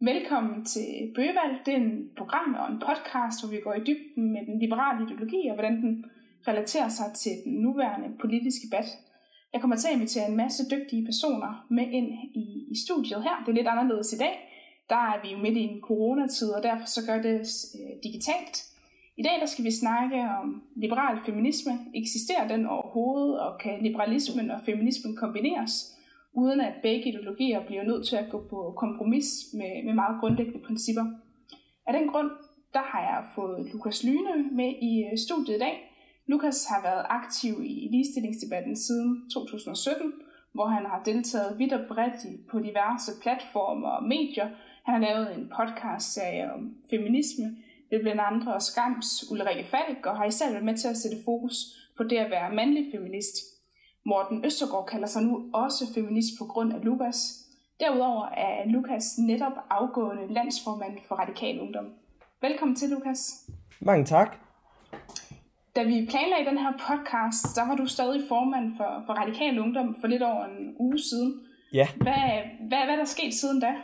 Velkommen til Bøgevalg. Det er en program og en podcast, hvor vi går i dybden med den liberale ideologi og hvordan den relaterer sig til den nuværende politiske debat. Jeg kommer til at invitere en masse dygtige personer med ind i, i studiet her. Det er lidt anderledes i dag. Der er vi jo midt i en coronatid, og derfor så gør det øh, digitalt. I dag der skal vi snakke om liberal feminisme. Eksisterer den overhovedet, og kan liberalismen og feminismen kombineres? Uden at begge ideologier bliver nødt til at gå på kompromis med, med meget grundlæggende principper. Af den grund, der har jeg fået Lukas Lyne med i øh, studiet i dag. Lukas har været aktiv i ligestillingsdebatten siden 2017, hvor han har deltaget vidt og bredt på diverse platformer og medier. Han har lavet en podcast-serie om feminisme, det blandt andre Skams Ulrike Falk, og har især været med til at sætte fokus på det at være mandlig feminist – Morten Østergaard kalder sig nu også feminist på grund af Lukas. Derudover er Lukas netop afgående landsformand for Radikal Ungdom. Velkommen til, Lukas. Mange tak. Da vi planlagde den her podcast, der var du stadig formand for, for Radikal Ungdom for lidt over en uge siden. Ja. Hvad, hvad, hvad er der sket siden da?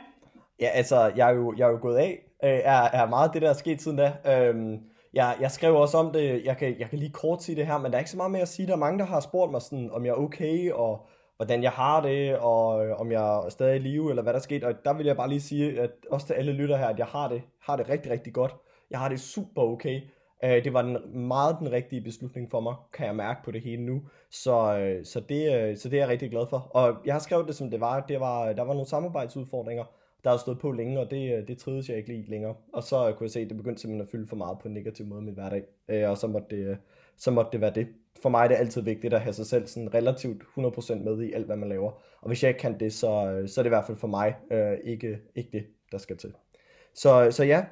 Ja, altså, jeg er jo, jeg er jo gået af. Øh, er, er meget det, der er sket siden da. Øhm, jeg, jeg skrev også om det, jeg kan, jeg kan lige kort sige det her, men der er ikke så meget mere at sige. Der er mange, der har spurgt mig, sådan, om jeg er okay, og hvordan jeg har det, og øh, om jeg er stadig i live, eller hvad der er sket. Og der vil jeg bare lige sige, at også til alle lytter her, at jeg har det, har det rigtig, rigtig godt. Jeg har det super okay. Øh, det var den, meget den rigtige beslutning for mig, kan jeg mærke på det hele nu. Så, øh, så, det, øh, så det er jeg rigtig glad for. Og jeg har skrevet det, som det var. Det var der var nogle samarbejdsudfordringer, der har stået på længe, og det, øh, det trides jeg ikke lige længere. Og så kunne jeg se, at det begyndte simpelthen at fylde for meget på en negativ måde i min hverdag. Øh, og så måtte, det, øh, så måtte det være det. For mig er det altid vigtigt at have sig selv sådan relativt 100% med i alt, hvad man laver. Og hvis jeg ikke kan det, så, så er det i hvert fald for mig øh, ikke, ikke det, der skal til. Så, så ja.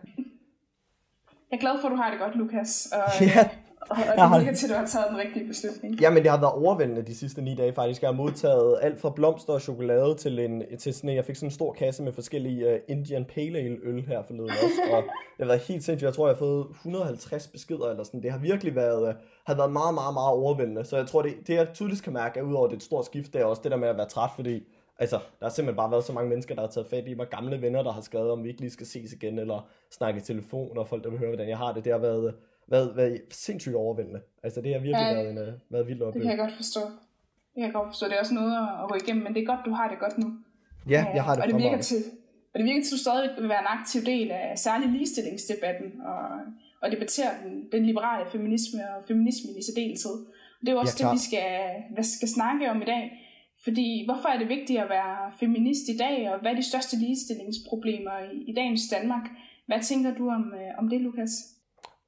Jeg er glad for, at du har det godt, Lukas. Og, ja, og, og det virker til, at du har taget den rigtige beslutning. Jamen, det har været overvældende de sidste ni dage faktisk. Jeg har modtaget alt fra blomster og chokolade til, en, til sådan en, jeg fik sådan en stor kasse med forskellige uh, Indian Pale Ale øl her forleden også. Og det har været helt sindssygt. Jeg tror, jeg har fået 150 beskeder eller sådan. Det har virkelig været, uh, har været meget, meget, meget overvældende. Så jeg tror, det, det jeg tydeligt kan mærke, er udover det et stort skift, det er også det der med at være træt, fordi Altså, der har simpelthen bare været så mange mennesker, der har taget fat i mig. Gamle venner, der har skrevet, om vi ikke lige skal ses igen, eller snakke i telefon, og folk, der vil høre, hvordan jeg har det. Det har været, været, været sindssygt overvældende. Altså det har virkelig ja, været, en, uh, været vildt oplevelse. Det kan jeg godt forstå. Det kan jeg godt forstå. Det er også noget at gå igennem, men det er godt, du har det godt nu. Ja, jeg har det og det virker til, Og det virker til, at du stadig vil være en aktiv del af særlig ligestillingsdebatten og, og debattere den, den liberale feminisme og feminismen i særdeleshed. Og det er jo også ja, det, vi skal, hvad skal snakke om i dag. Fordi hvorfor er det vigtigt at være feminist i dag, og hvad er de største ligestillingsproblemer i, i dagens Danmark? Hvad tænker du om, øh, om det, Lukas?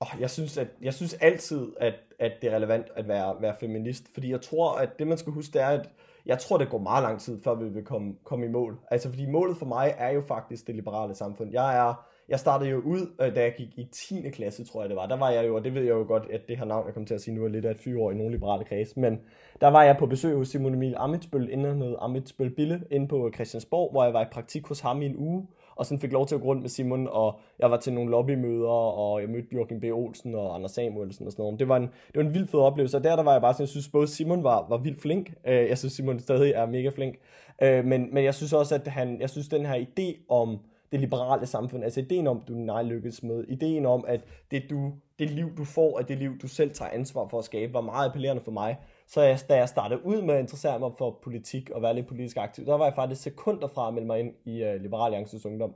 Oh, jeg, synes, at, jeg synes altid, at, at det er relevant at være, være feminist, fordi jeg tror, at det man skal huske, det er, at jeg tror, det går meget lang tid, før vi vil komme, komme i mål. Altså, fordi målet for mig er jo faktisk det liberale samfund. Jeg er, jeg startede jo ud, øh, da jeg gik i 10. klasse, tror jeg det var. Der var jeg jo, og det ved jeg jo godt, at det her navn, jeg kommer til at sige nu, er lidt af et fyreår i nogle liberale kreds. Men der var jeg på besøg hos Simon Emil Amitsbøl, inden noget Amitsbøl Bille, inde på Christiansborg, hvor jeg var i praktik hos ham i en uge og sådan fik lov til at gå rundt med Simon, og jeg var til nogle lobbymøder, og jeg mødte Joachim B. Olsen og Anders Samuelsen og sådan noget. Det var en, det var en vild fed oplevelse, og der, der var jeg bare sådan, jeg synes både Simon var, var vildt flink, øh, jeg synes Simon stadig er mega flink, øh, men, men jeg synes også, at han, jeg synes den her idé om det liberale samfund, altså ideen om, at du nej lykkes med, ideen om, at det, du, det liv, du får, er det liv, du selv tager ansvar for at skabe, var meget appellerende for mig. Så jeg, da jeg startede ud med at interessere mig for politik og være lidt politisk aktiv, der var jeg faktisk sekunder fra at melde mig ind i uh, Liberal Alliances Ungdom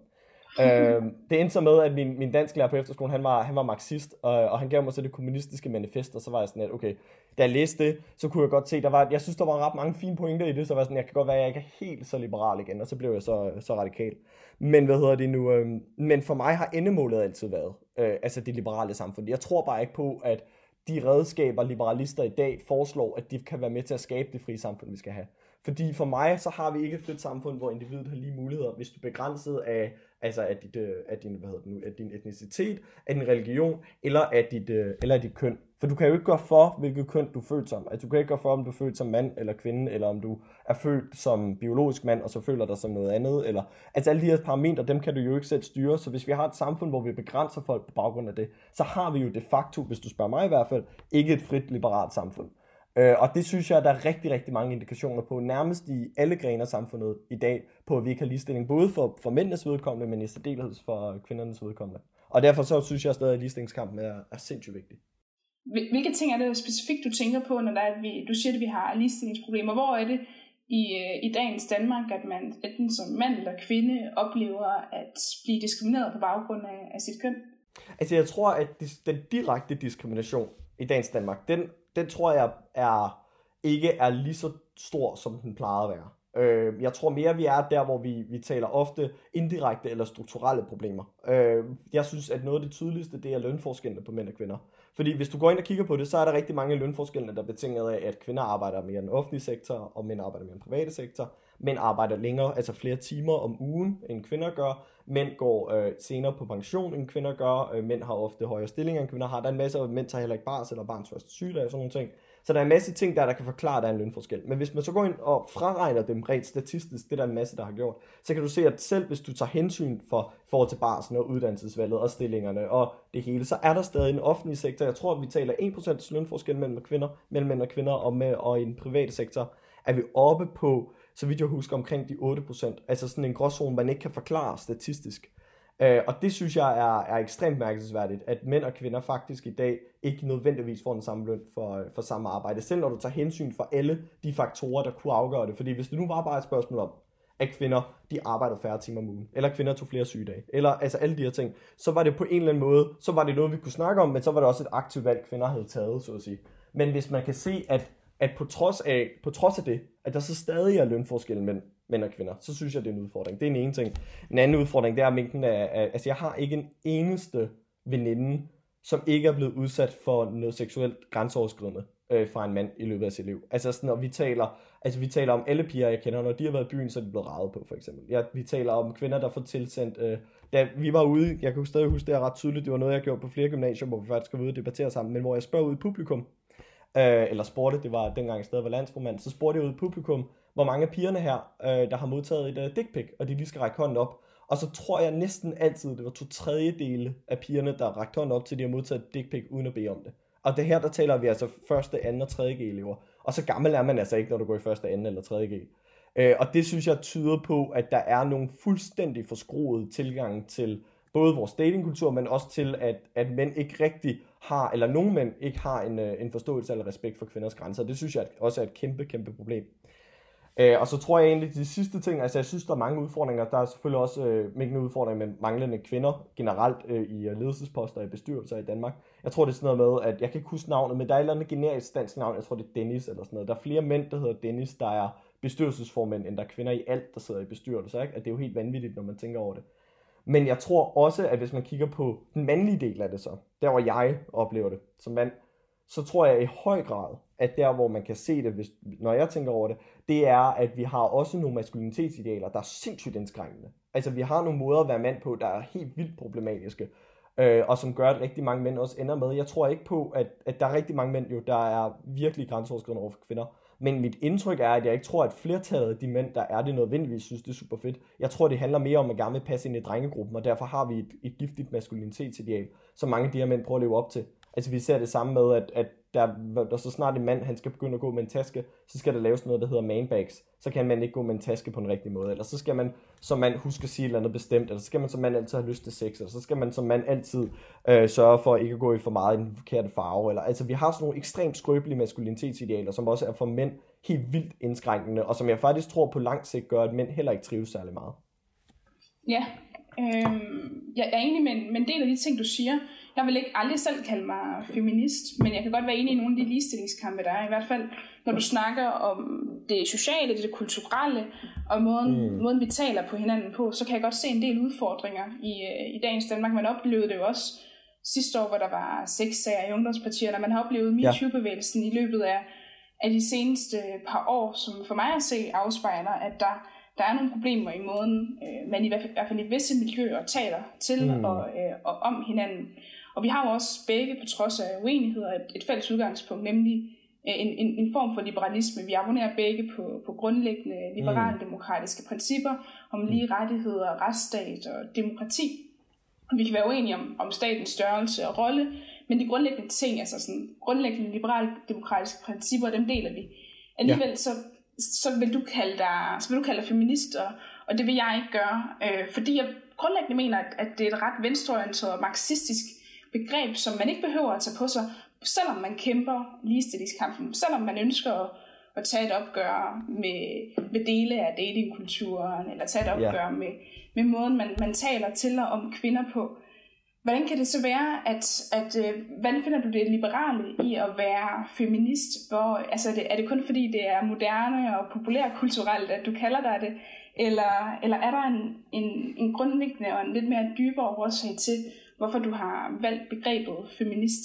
øh, det endte så med, at min, min dansklærer på efterskolen, han var, han var marxist, og, og han gav mig så det kommunistiske manifest, og så var jeg sådan, at okay, da jeg læste det, så kunne jeg godt se, der var, jeg synes, der var ret mange fine pointer i det, så var jeg sådan, jeg kan godt være, at jeg ikke er helt så liberal igen, og så blev jeg så, så radikal. Men hvad hedder det nu, øh, men for mig har endemålet altid været, øh, altså det liberale samfund. Jeg tror bare ikke på, at de redskaber, liberalister i dag foreslår, at de kan være med til at skabe det frie samfund, vi skal have. Fordi for mig, så har vi ikke et frit samfund, hvor individet har lige muligheder, hvis du er begrænset af, altså af, dit, øh, af, din, hvad hedder det nu, af din etnicitet, af din religion, eller af dit, øh, eller af dit køn. For du kan jo ikke gøre for, hvilket køn du er født som. Altså, du kan ikke gøre for, om du er født som mand eller kvinde, eller om du er født som biologisk mand, og så føler dig som noget andet. Eller, altså alle de her parametre, dem kan du jo ikke selv styre. Så hvis vi har et samfund, hvor vi begrænser folk på baggrund af det, så har vi jo de facto, hvis du spørger mig i hvert fald, ikke et frit liberalt samfund. Øh, og det synes jeg, der er rigtig, rigtig mange indikationer på, nærmest i alle grene af samfundet i dag, på at vi ikke har ligestilling, både for, for mændenes vedkommende, men i særdeleshed for kvindernes vedkommende. Og derfor så synes jeg stadig, at ligestillingskampen er, er sindssygt vigtig. Hvilke ting er det specifikt, du tænker på, når der er, at vi, du siger, at vi har ligestillingsproblemer? Hvor er det i, øh, i dagens Danmark, at man enten som mand eller kvinde oplever at blive diskrimineret på baggrund af, af sit køn? Altså jeg tror, at den direkte diskrimination i dagens Danmark, den, den tror jeg er, ikke er lige så stor, som den plejede at være. Øh, jeg tror mere, vi er der, hvor vi, vi taler ofte indirekte eller strukturelle problemer. Øh, jeg synes, at noget af det tydeligste, det er lønforskellene på mænd og kvinder. Fordi hvis du går ind og kigger på det, så er der rigtig mange lønforskelle, der er betinget af, at kvinder arbejder mere i den offentlige sektor, og mænd arbejder mere i den private sektor. Mænd arbejder længere, altså flere timer om ugen, end kvinder gør. Mænd går øh, senere på pension, end kvinder gør. Øh, mænd har ofte højere stillinger, end kvinder har. Der er en masse, af mænd tager heller ikke bars eller barns første sygedag og sådan nogle ting. Så der er en masse ting der, der kan forklare, at der er en lønforskel. Men hvis man så går ind og fraregner dem rent statistisk, det er der en masse, der har gjort, så kan du se, at selv hvis du tager hensyn for forhold til barsen og uddannelsesvalget og stillingerne og det hele, så er der stadig en offentlig sektor. Jeg tror, at vi taler 1% lønforskel mellem kvinder, mellem mænd og kvinder, og, med, og i den private sektor er vi oppe på, så vidt jeg husker, omkring de 8%. Altså sådan en gråzone, man ikke kan forklare statistisk. Øh, og det synes jeg er, er ekstremt mærkelsesværdigt, at mænd og kvinder faktisk i dag ikke nødvendigvis får den samme løn for, for samme arbejde, selv når du tager hensyn for alle de faktorer, der kunne afgøre det. Fordi hvis det nu var bare et spørgsmål om, at kvinder, de arbejder færre timer om ugen, eller kvinder tog flere sygedage, eller altså alle de her ting, så var det på en eller anden måde, så var det noget, vi kunne snakke om, men så var det også et aktivt valg, kvinder havde taget, så at sige. Men hvis man kan se, at, at på, trods af, på trods af det, at der så stadig er lønforskel mellem mænd og kvinder, så synes jeg, det er en udfordring. Det er en ene ting. En anden udfordring, det er mængden af, af altså jeg har ikke en eneste veninde, som ikke er blevet udsat for noget seksuelt grænseoverskridende øh, fra en mand i løbet af sit liv. Altså sådan, når vi taler, altså vi taler om alle piger, jeg kender, når de har været i byen, så er de blevet ravet på, for eksempel. Ja, vi taler om kvinder, der får tilsendt, øh, da vi var ude, jeg kan stadig huske det er ret tydeligt, det var noget, jeg gjorde på flere gymnasier, hvor vi faktisk var ude og debattere sammen, men hvor jeg spørger ud i publikum, øh, eller spurgte, det var dengang stadig var landsformand, så spurgte jeg ud i publikum, hvor mange af pigerne her, øh, der har modtaget et øh, dick pic, og de lige skal række hånden op. Og så tror jeg næsten altid, det var to tredjedele af pigerne, der rakte hånden op til, de har modtaget et dick pic, uden at bede om det. Og det her, der taler vi altså første, anden og tredje G elever. Og så gammel er man altså ikke, når du går i første, anden eller tredje G. Øh, og det synes jeg tyder på, at der er nogle fuldstændig forskruede tilgang til både vores datingkultur, men også til, at, at mænd ikke rigtig har, eller nogle mænd ikke har en, øh, en forståelse eller respekt for kvinders grænser. Det synes jeg også er et kæmpe, kæmpe problem. Øh, og så tror jeg egentlig, de sidste ting, altså jeg synes, der er mange udfordringer. Der er selvfølgelig også øh, mængden udfordringer med manglende kvinder generelt øh, i øh, ledelsesposter og i bestyrelser i Danmark. Jeg tror, det er sådan noget med, at jeg kan ikke huske navnet, men der er et eller andet generisk dansk navn. Jeg tror, det er Dennis eller sådan noget. Der er flere mænd, der hedder Dennis, der er bestyrelsesformænd, end der er kvinder i alt, der sidder i bestyrelser. Ikke? At det er jo helt vanvittigt, når man tænker over det. Men jeg tror også, at hvis man kigger på den mandlige del af det så, der hvor jeg oplever det som mand, så tror jeg i høj grad, at der hvor man kan se det, hvis, når jeg tænker over det, det er, at vi har også nogle maskulinitetsidealer, der er sindssygt indskrænkende. Altså vi har nogle måder at være mand på, der er helt vildt problematiske, øh, og som gør, at rigtig mange mænd også ender med. Jeg tror ikke på, at, at der er rigtig mange mænd, jo, der er virkelig grænseoverskridende over for kvinder. Men mit indtryk er, at jeg ikke tror, at flertallet af de mænd, der er det nødvendigvis, synes, det er super fedt. Jeg tror, det handler mere om, at gerne vil passe ind i drengegruppen, og derfor har vi et, et giftigt maskulinitetsideal, som mange af de her mænd prøver at leve op til. Altså vi ser det samme med, at, at der, der så snart en mand, han skal begynde at gå med en taske, så skal der laves noget, der hedder manbags. Så kan man ikke gå med en taske på en rigtig måde. Eller så skal man som mand huske at sige et eller andet bestemt. Eller så skal man som mand altid have lyst til sex. Eller så skal man som mand altid øh, sørge for at ikke at gå i for meget i den forkerte farve. Eller, altså vi har sådan nogle ekstremt skrøbelige maskulinitetsidealer, som også er for mænd helt vildt indskrænkende. Og som jeg faktisk tror på lang sigt gør, at mænd heller ikke trives særlig meget. Ja, øh, jeg er enig med, med en del af de ting, du siger. Jeg vil ikke aldrig selv kalde mig feminist, men jeg kan godt være enig i nogle af de ligestillingskampe, der er. I hvert fald, når du snakker om det sociale, det, kulturelle, og måden, mm. måden, vi taler på hinanden på, så kan jeg godt se en del udfordringer i, øh, i dagens Danmark. Man oplevede det jo også sidste år, hvor der var seks sager i ungdomspartierne, man har oplevet MeToo-bevægelsen i løbet af, af de seneste par år, som for mig at se afspejler, at der der er nogle problemer i måden, øh, man i hvert, fald, i hvert fald i visse miljøer taler til mm. og, øh, og om hinanden. Og vi har jo også begge, på trods af uenigheder, et, et fælles udgangspunkt, nemlig øh, en, en, en form for liberalisme. Vi abonnerer begge på, på grundlæggende liberale mm. principper om mm. lige rettigheder, retsstat og demokrati. Vi kan være uenige om, om statens størrelse og rolle, men de grundlæggende ting, altså sådan grundlæggende liberale demokratiske principper, dem deler vi. Alligevel ja. så, så vil du kalde dig, så vil du kalde dig feminist, og, og det vil jeg ikke gøre, øh, fordi jeg grundlæggende mener, at, at det er et ret venstreorienteret og marxistisk begreb, som man ikke behøver at tage på sig, selvom man kæmper ligestillingskampen, selvom man ønsker at, at tage et opgør med, med dele af datingkulturen, eller tage et opgør ja. med, med måden, man, man taler til og om kvinder på. Hvordan kan det så være, at, at øh, hvordan finder du det liberale i at være feminist? Hvor, altså, er, det, er det kun fordi, det er moderne og populærkulturelt, at du kalder dig det? Eller, eller er der en, en, en grundlæggende og en lidt mere dybere årsag til, hvorfor du har valgt begrebet feminist?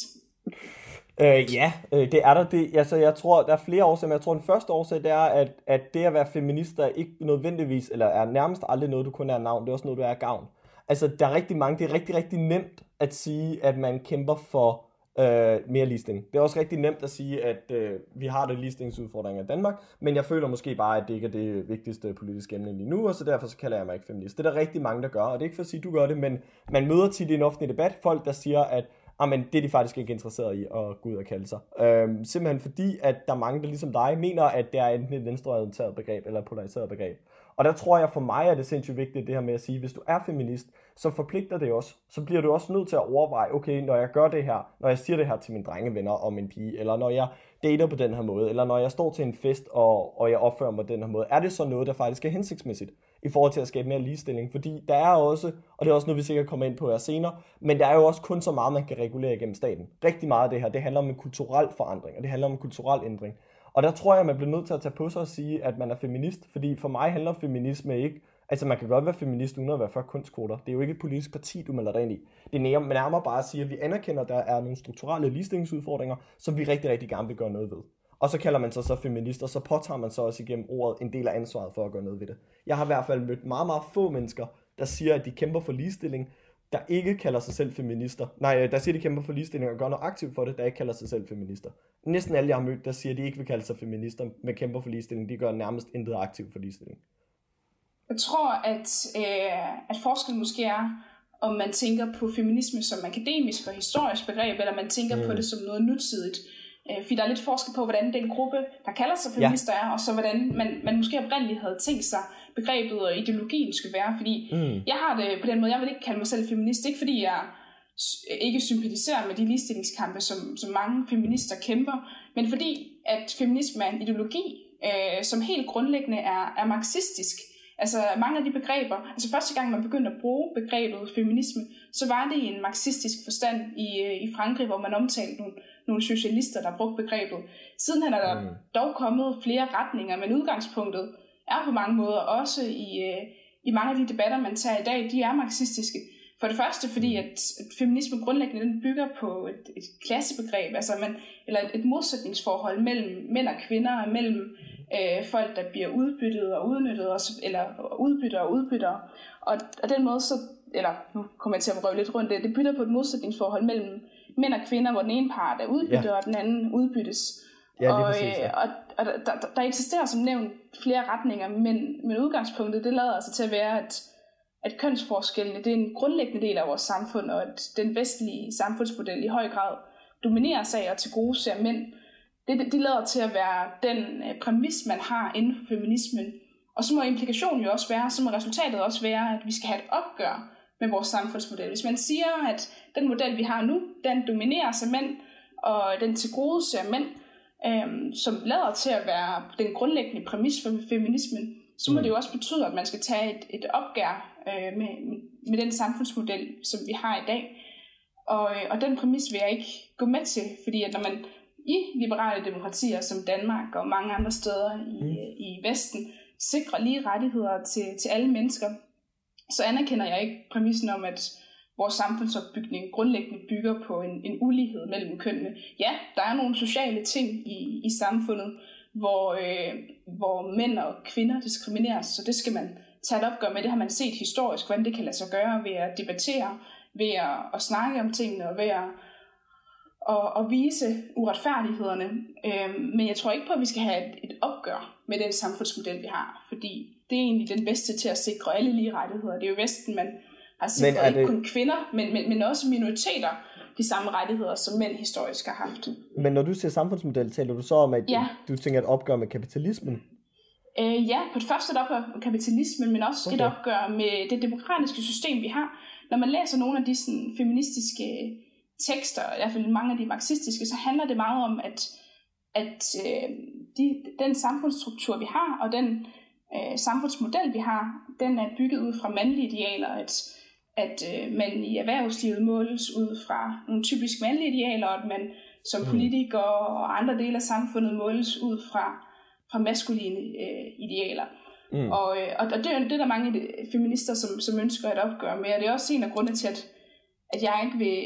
Øh, ja, øh, det er der. Det, altså, jeg tror, der er flere årsager, men jeg tror, den første årsag, det er, at, at det at være feminist er ikke nødvendigvis, eller er nærmest aldrig noget, du kun er navn. Det er også noget, du er gavn. Altså, der er rigtig mange, det er rigtig, rigtig nemt at sige, at man kæmper for øh, mere ligestilling. Det er også rigtig nemt at sige, at øh, vi har det ligestillingsudfordringer i Danmark, men jeg føler måske bare, at det ikke er det vigtigste politiske emne lige nu, og så derfor så kalder jeg mig ikke feminist. Det er der rigtig mange, der gør, og det er ikke for at sige, at du gør det, men man møder tit i en offentlig debat folk, der siger, at ah, men det er de faktisk ikke interesseret i at gå ud og kalde sig. Øhm, simpelthen fordi, at der er mange, der ligesom dig, mener, at det er enten et venstreorienteret begreb eller et polariseret begreb. Og der tror jeg, for mig at det er sindssygt vigtigt, det her med at sige, hvis du er feminist, så forpligter det også. Så bliver du også nødt til at overveje, okay, når jeg gør det her, når jeg siger det her til mine drengevenner om en pige, eller når jeg dater på den her måde, eller når jeg står til en fest, og, og jeg opfører mig på den her måde, er det så noget, der faktisk er hensigtsmæssigt i forhold til at skabe mere ligestilling? Fordi der er også, og det er også noget, vi sikkert kommer ind på her senere, men der er jo også kun så meget, man kan regulere gennem staten. Rigtig meget af det her, det handler om en kulturel forandring, og det handler om en kulturel ændring. Og der tror jeg, man bliver nødt til at tage på sig og sige, at man er feminist, fordi for mig handler feminisme ikke Altså man kan godt være feminist uden at være for kunstkvoter. Det er jo ikke et politisk parti, du melder dig ind i. Det er nærmere, nærmere bare at sige, at vi anerkender, at der er nogle strukturelle ligestillingsudfordringer, som vi rigtig, rigtig gerne vil gøre noget ved. Og så kalder man sig så feminist, og så påtager man så også igennem ordet en del af ansvaret for at gøre noget ved det. Jeg har i hvert fald mødt meget, meget få mennesker, der siger, at de kæmper for ligestilling, der ikke kalder sig selv feminister. Nej, der siger, de kæmper for ligestilling og gør noget aktivt for det, der ikke kalder sig selv feminister. Næsten alle, jeg har mødt, der siger, at de ikke vil kalde sig feminister, men kæmper for ligestilling, de gør nærmest intet aktivt for ligestilling. Jeg tror, at, øh, at forskellen måske er, om man tænker på feminisme som akademisk og historisk begreb, eller man tænker mm. på det som noget nutidigt. Øh, fordi der er lidt forskel på, hvordan den gruppe, der kalder sig feminister, ja. er, og så hvordan man, man måske oprindeligt havde tænkt sig, begrebet og ideologien skulle være. Fordi mm. jeg har det på den måde, jeg vil ikke kalde mig selv feminist, ikke fordi jeg ikke sympatiserer med de ligestillingskampe, som, som mange feminister kæmper, men fordi at feminisme er en ideologi, øh, som helt grundlæggende er, er marxistisk. Altså mange af de begreber, altså første gang man begyndte at bruge begrebet feminisme, så var det i en marxistisk forstand i, øh, i Frankrig, hvor man omtalte nogle, nogle socialister, der brugte begrebet. Siden er der mm. dog kommet flere retninger, men udgangspunktet er på mange måder også i, øh, i mange af de debatter, man tager i dag, de er marxistiske. For det første, fordi at, at feminisme grundlæggende den bygger på et, et klassebegreb, altså man, eller et, et modsætningsforhold mellem mænd og kvinder, mellem øh, folk, der bliver udbyttet og udnyttet, og, eller udbytter og udbytter. Og, og den måde så, eller nu kommer jeg til at røve lidt rundt det, det bygger på et modsætningsforhold mellem mænd og kvinder, hvor den ene part er udbyttet, ja. og den anden udbyttes. Ja, og, præcis, ja. Øh, og, og der, der, der eksisterer som nævnt flere retninger, men, men udgangspunktet det lader altså til at være, at, at kønsforskellene det er en grundlæggende del af vores samfund, og at den vestlige samfundsmodel i høj grad dominerer sig og til gode ser mænd. Det, det lader til at være den øh, præmis, man har inden for feminismen. Og så må implikationen jo også være, så må resultatet også være, at vi skal have et opgør med vores samfundsmodel. Hvis man siger, at den model, vi har nu, den dominerer sig mænd, og den til gode ser mænd, øhm, som lader til at være den grundlæggende præmis for feminismen, så må mm. det jo også betyde, at man skal tage et, et opgør øh, med, med den samfundsmodel, som vi har i dag. Og, øh, og den præmis vil jeg ikke gå med til, fordi at når man i liberale demokratier som Danmark og mange andre steder i, mm. i Vesten sikrer lige rettigheder til, til alle mennesker, så anerkender jeg ikke præmissen om, at vores samfundsopbygning grundlæggende bygger på en, en ulighed mellem kønnene. Ja, der er nogle sociale ting i, i samfundet, hvor, øh, hvor mænd og kvinder diskrimineres, så det skal man tage et opgør med. Det har man set historisk, hvordan det kan lade sig gøre ved at debattere, ved at, at snakke om tingene og ved at, at, at vise uretfærdighederne. Øh, men jeg tror ikke på, at vi skal have et, et opgør med den samfundsmodel, vi har, fordi det er egentlig den bedste til at sikre alle lige rettigheder. Det er jo Vesten, man, Altså men er ikke det... kun kvinder, men, men, men også minoriteter de samme rettigheder, som mænd historisk har haft. Men når du siger samfundsmodel, taler du så om, at Ja. du tænker et opgør med kapitalismen? Øh, ja, på det første et opgør med kapitalismen, men også okay. et opgør med det demokratiske system, vi har. Når man læser nogle af de sådan, feministiske tekster, i hvert fald mange af de marxistiske, så handler det meget om, at, at øh, de, den samfundsstruktur, vi har, og den øh, samfundsmodel, vi har, den er bygget ud fra mandlige idealer, at, at øh, man i erhvervslivet måles ud fra nogle typisk mandlige idealer, og at man som politiker og andre dele af samfundet måles ud fra, fra maskuline øh, idealer. Mm. Og, øh, og det, er det er der mange feminister, som, som ønsker et opgør med, og det er også en af grundene til, at, at jeg ikke vil,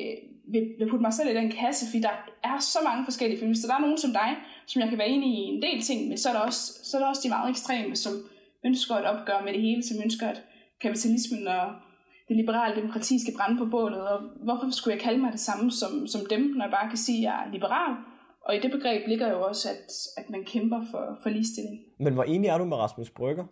vil, vil putte mig selv i den kasse, fordi der er så mange forskellige feminister. Der er nogen som dig, som jeg kan være enig i en del ting, men så er der også, så er der også de meget ekstreme, som ønsker et opgør med det hele, som ønsker, at kapitalismen og det liberale demokrati skal brænde på bålet, og hvorfor skulle jeg kalde mig det samme som, som dem, når jeg bare kan sige, at jeg er liberal? Og i det begreb ligger jo også, at, at man kæmper for, for ligestilling. Men hvor enig er du med Rasmus Brygger?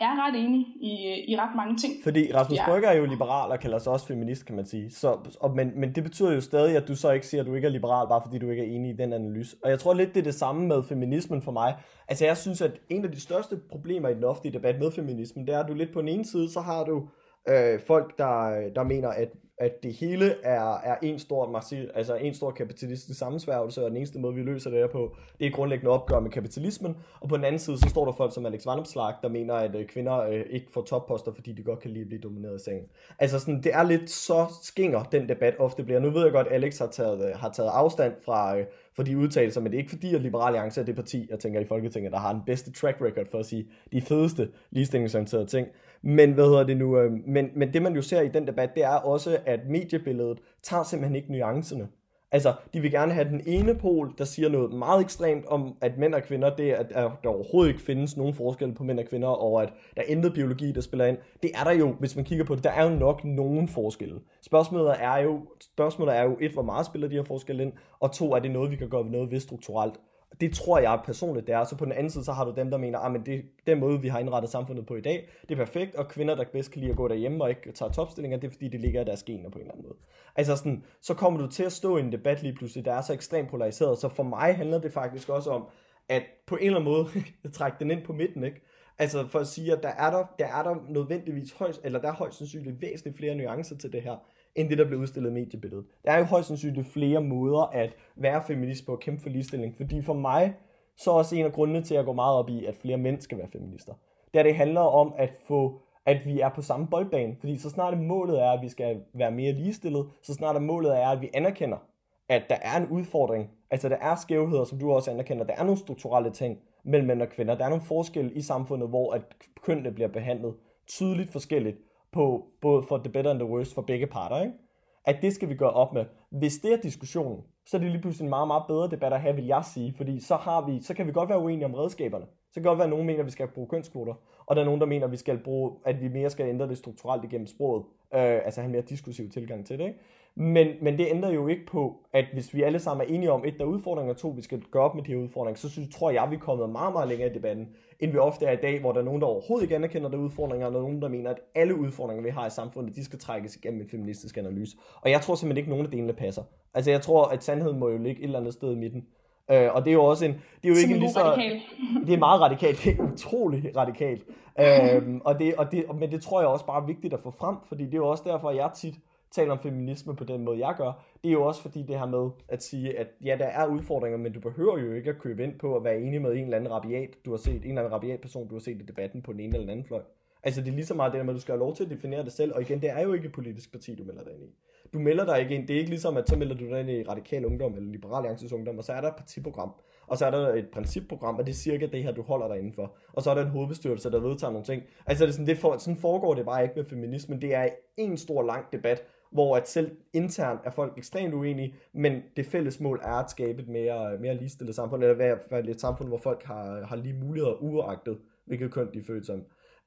Jeg er ret enig i, i ret mange ting. Fordi Rasmus Ja. Brygger er jo liberal og kalder sig også feminist, kan man sige. Så, og, men, men det betyder jo stadig, at du så ikke siger, at du ikke er liberal, bare fordi du ikke er enig i den analyse. Og jeg tror lidt, det er det samme med feminismen for mig. Altså jeg synes, at en af de største problemer i den offentlige debat med feminismen, det er, at du lidt på den ene side, så har du øh, folk, der, der mener, at, at det hele er, er en stor, massiv, altså en stor kapitalistisk sammensværgelse, og den eneste måde, vi løser det her på, det er grundlæggende opgør med kapitalismen. Og på den anden side, så står der folk som Alex Vanopslagh, der mener, at øh, kvinder øh, ikke får topposter, fordi de godt kan lide at blive domineret i sengen. Altså sådan, det er lidt så skinger, den debat ofte bliver. Nu ved jeg godt, at Alex har taget, øh, har taget afstand fra, øh, for de udtalelser, men det er ikke fordi, at Liberal Alliance er det parti, jeg tænker i Folketinget, der har den bedste track record for at sige de fedeste ligestillingsorienterede ting. Men hvad hedder det nu? Øh, men, men det man jo ser i den debat, det er også, at mediebilledet tager simpelthen ikke nuancerne. Altså, de vil gerne have den ene pol, der siger noget meget ekstremt om, at mænd og kvinder, det er, at der overhovedet ikke findes nogen forskel på mænd og kvinder, og at der er intet biologi, der spiller ind. Det er der jo, hvis man kigger på det, der er jo nok nogen forskelle. Spørgsmålet er jo, spørgsmålet er jo et, hvor meget spiller de her forskelle ind, og to, er det noget, vi kan gøre noget ved strukturelt. Det tror jeg personligt, det er. Så på den anden side, så har du dem, der mener, ah, at det den måde, vi har indrettet samfundet på i dag, det er perfekt, og kvinder, der bedst kan lide at gå derhjemme og ikke tager topstillinger, det er fordi, det ligger i deres gener på en eller anden måde. Altså sådan, så kommer du til at stå i en debat lige pludselig, der er så ekstremt polariseret, så for mig handler det faktisk også om, at på en eller anden måde, trække den ind på midten, ikke? Altså for at sige, at der er der, der, er der nødvendigvis højst, eller der er højst sandsynligt væsentligt flere nuancer til det her, end det, der bliver udstillet i mediebilledet. Der er jo højst sandsynligt flere måder at være feminist på og kæmpe for ligestilling, fordi for mig, så er også en af grundene til, at jeg går meget op i, at flere mænd skal være feminister. Der det handler om at få at vi er på samme boldbane, fordi så snart det målet er, at vi skal være mere ligestillet, så snart det målet er, at vi anerkender, at der er en udfordring, altså der er skævheder, som du også anerkender, der er nogle strukturelle ting mellem mænd og kvinder, der er nogle forskelle i samfundet, hvor at kønnene bliver behandlet tydeligt forskelligt, på både for the better and the worst for begge parter, ikke? at det skal vi gøre op med. Hvis det er diskussionen, så er det lige pludselig en meget, meget bedre debat at have, vil jeg sige, fordi så, har vi, så kan vi godt være uenige om redskaberne. Så kan godt være, at nogen mener, at vi skal bruge kønskvoter, og der er nogen, der mener, at vi skal bruge, at vi mere skal ændre det strukturelt igennem sproget, øh, altså have en mere diskursiv tilgang til det. Ikke? Men, men det ændrer jo ikke på, at hvis vi alle sammen er enige om, et, der er udfordringer, og to, vi skal gøre op med de her udfordringer, så synes, tror jeg, vi er kommet meget, meget længere i debatten, end vi ofte er i dag, hvor der er nogen, der overhovedet ikke anerkender, der er udfordringer, og der er nogen, der mener, at alle udfordringer, vi har i samfundet, de skal trækkes igennem en feministisk analyse. Og jeg tror simpelthen ikke, nogen af delene passer. Altså jeg tror, at sandheden må jo ligge et eller andet sted i midten. Øh, og det er jo også en, det er jo ikke en lige så, radikal. det er meget radikalt, det er utrolig radikalt. øhm, og det, og det, men det tror jeg også bare er vigtigt at få frem, fordi det er jo også derfor, jeg tit taler om feminisme på den måde, jeg gør. Det er jo også fordi det her med at sige, at ja, der er udfordringer, men du behøver jo ikke at købe ind på at være enig med en eller anden rabiat, du har set, en eller anden rabiat person, du har set i debatten på den ene eller den anden fløj. Altså det er lige så meget det der med, at du skal have lov til at definere det selv, og igen, det er jo ikke et politisk parti, du melder dig ind i. Du melder dig ikke ind, det er ikke ligesom, at så melder du dig ind i Radikal Ungdom eller Liberal Alliances Ungdom, og så er der et partiprogram, og så er der et principprogram, og det er cirka det her, du holder dig indenfor. Og så er der en hovedbestyrelse, der vedtager nogle ting. Altså det er sådan, det for, sådan foregår det bare ikke med feminismen. Det er en stor lang debat, hvor at selv internt er folk ekstremt uenige, men det fælles mål er at skabe et mere, mere ligestillet samfund, eller i hvert fald et samfund, hvor folk har, har lige muligheder uagtet, hvilket køn de er født som.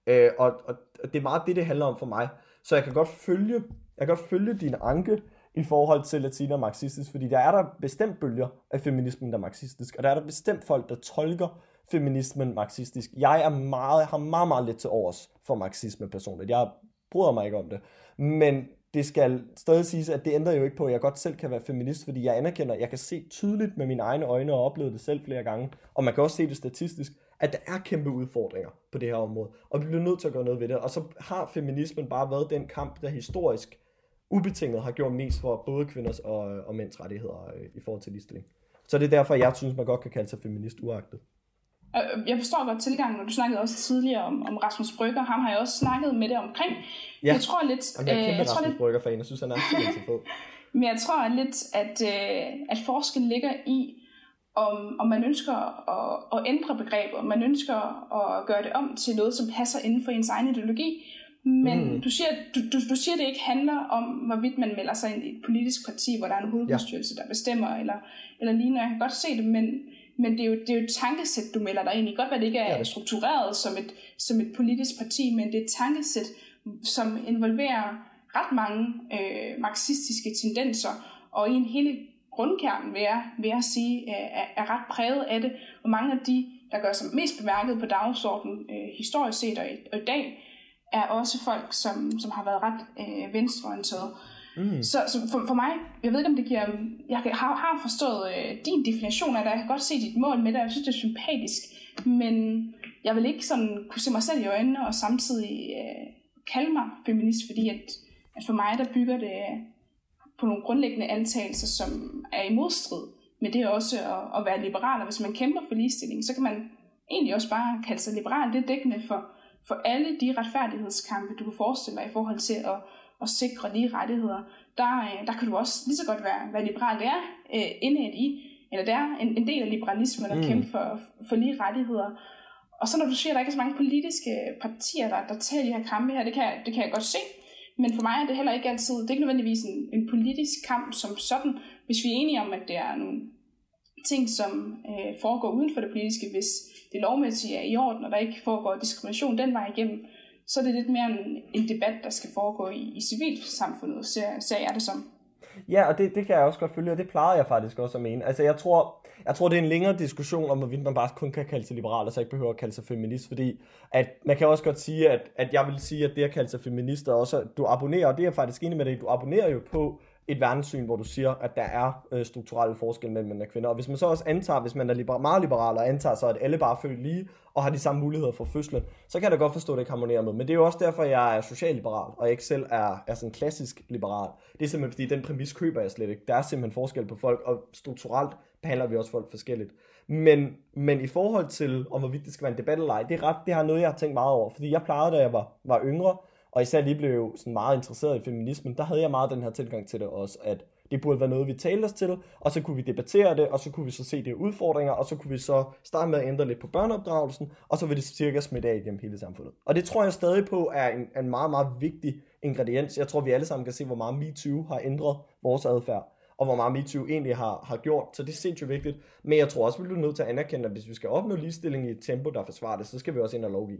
Øh, og, og, det er meget det, det handler om for mig. Så jeg kan godt følge, jeg kan godt følge din anke i forhold til at og marxistisk, fordi der er der bestemt bølger af feminismen, der er marxistisk, og der er der bestemt folk, der tolker feminismen marxistisk. Jeg er meget, har meget, meget lidt til overs for marxisme personligt. Jeg bryder mig ikke om det. Men det skal stadig siges, at det ændrer jo ikke på, at jeg godt selv kan være feminist, fordi jeg anerkender, at jeg kan se tydeligt med mine egne øjne og opleve det selv flere gange, og man kan også se det statistisk, at der er kæmpe udfordringer på det her område, og vi bliver nødt til at gøre noget ved det. Og så har feminismen bare været den kamp, der historisk ubetinget har gjort mest for både kvinders og, og mænds rettigheder øh, i forhold til ligestilling. Så det er derfor, jeg synes, man godt kan kalde sig feminist uagtet. Jeg forstår godt tilgangen, og du snakkede også tidligere om, om Rasmus Brygger. Ham har jeg også snakket med det omkring. Ja. Jeg tror lidt... Jamen, jeg er kæmpe øh, jeg Rasmus lidt, Brygger-fan. Jeg synes, han er så fed. Men jeg tror lidt, at, øh, at forskellen ligger i, om, om man ønsker at, at ændre begreber, om man ønsker at gøre det om til noget, som passer inden for ens egen ideologi. Men mm. du, siger, du, du, du siger, at det ikke handler om, hvorvidt man melder sig ind i et politisk parti, hvor der er en hovedbestyrelse, ja. der bestemmer, eller, eller lignende. Jeg kan godt se det, men, men det, er jo, det er jo et tankesæt, du melder dig ind i. Godt være, det ikke er Ja, struktureret som et, som et politisk parti, men det er et tankesæt, som involverer ret mange øh, marxistiske tendenser, og i en hele grundkern, vil jeg, vil jeg sige, øh, er, er ret præget af det. Og mange af de, der gør sig mest bemærket på dagsordenen øh, historisk set og i, og i dag, er også folk, som, som har været ret øh, venstreorienterede. Mm. Så, så for, for mig, jeg ved ikke om det giver, jeg har, har forstået øh, din definition af det, jeg kan godt se dit mål med det, jeg synes det er sympatisk, men jeg vil ikke sådan kunne se mig selv i øjnene og samtidig øh, kalde mig feminist, fordi at, at for mig der bygger det øh, på nogle grundlæggende antagelser, som er i modstrid med det også at, at være liberal, og hvis man kæmper for ligestilling, så kan man egentlig også bare kalde sig liberal, det er dækkende for, for alle de retfærdighedskampe, du kan forestille dig i forhold til at, at sikre lige rettigheder, der, øh, der kan du også lige så godt være, være liberal. Det er øh, indad i, eller det er en, en del af liberalismen at Mm. kæmpe for, for lige rettigheder. Og så når du siger, at der ikke er så mange politiske partier, der, der tager de her kampe her, det kan, det kan jeg godt se. Men for mig er det heller ikke altid, det er ikke nødvendigvis en, en politisk kamp som sådan, hvis vi er enige om, at det er nogle ting, som øh, foregår uden for det politiske, hvis det lovmæssige er i orden, og der ikke foregår diskrimination den vej igennem, så er det lidt mere en, en debat, der skal foregå i, i civilsamfundet, ser, ser jeg det som. Ja, og det, det kan jeg også godt følge, og det plejede jeg faktisk også at mene. Altså, jeg tror, jeg tror, det er en længere diskussion om, hvorvidt man bare kun kan kalde sig liberal, og så ikke behøver at kalde sig feminist, fordi at man kan også godt sige, at, at jeg vil sige, at det at kalde sig feminist er også, at du abonnerer, og det er jeg faktisk enig med dig, du abonnerer jo på et verdenssyn, hvor du siger, at der er øh, strukturelle forskelle mellem mænd og kvinder. Og hvis man så også antager, hvis man er liber- meget liberal og antager så, at alle bare er født lige og har de samme muligheder for fødslen, så kan jeg da godt forstå, at det ikke harmonerer med. Men det er jo også derfor, jeg er socialliberal, og ikke selv er, er sådan klassisk liberal. Det er simpelthen fordi, den præmis køber jeg slet ikke. Der er simpelthen forskel på folk, og strukturelt behandler vi også folk forskelligt. Men, men i forhold til, om hvorvidt det skal være en debat eller ej, det er, ret, det har noget, jeg har tænkt meget over. Fordi jeg plejede, da jeg var, var yngre, og især lige blev sådan meget interesseret i feminismen, der havde jeg meget den her tilgang til det også, at det burde være noget, vi talte os til, og så kunne vi debattere det, og så kunne vi så se det udfordringer, og så kunne vi så starte med at ændre lidt på børneopdragelsen, og så vil det cirka smitte af igennem hele samfundet. Og det tror jeg stadig på er en, en meget, meget vigtig ingrediens. Jeg tror, vi alle sammen kan se, hvor meget MeToo har ændret vores adfærd, og hvor meget MeToo egentlig har, har gjort, så det er sindssygt vigtigt. Men jeg tror også, vi bliver nødt til at anerkende, at hvis vi skal opnå ligestilling i et tempo, der forsvarer det, så skal vi også ind og lovgive.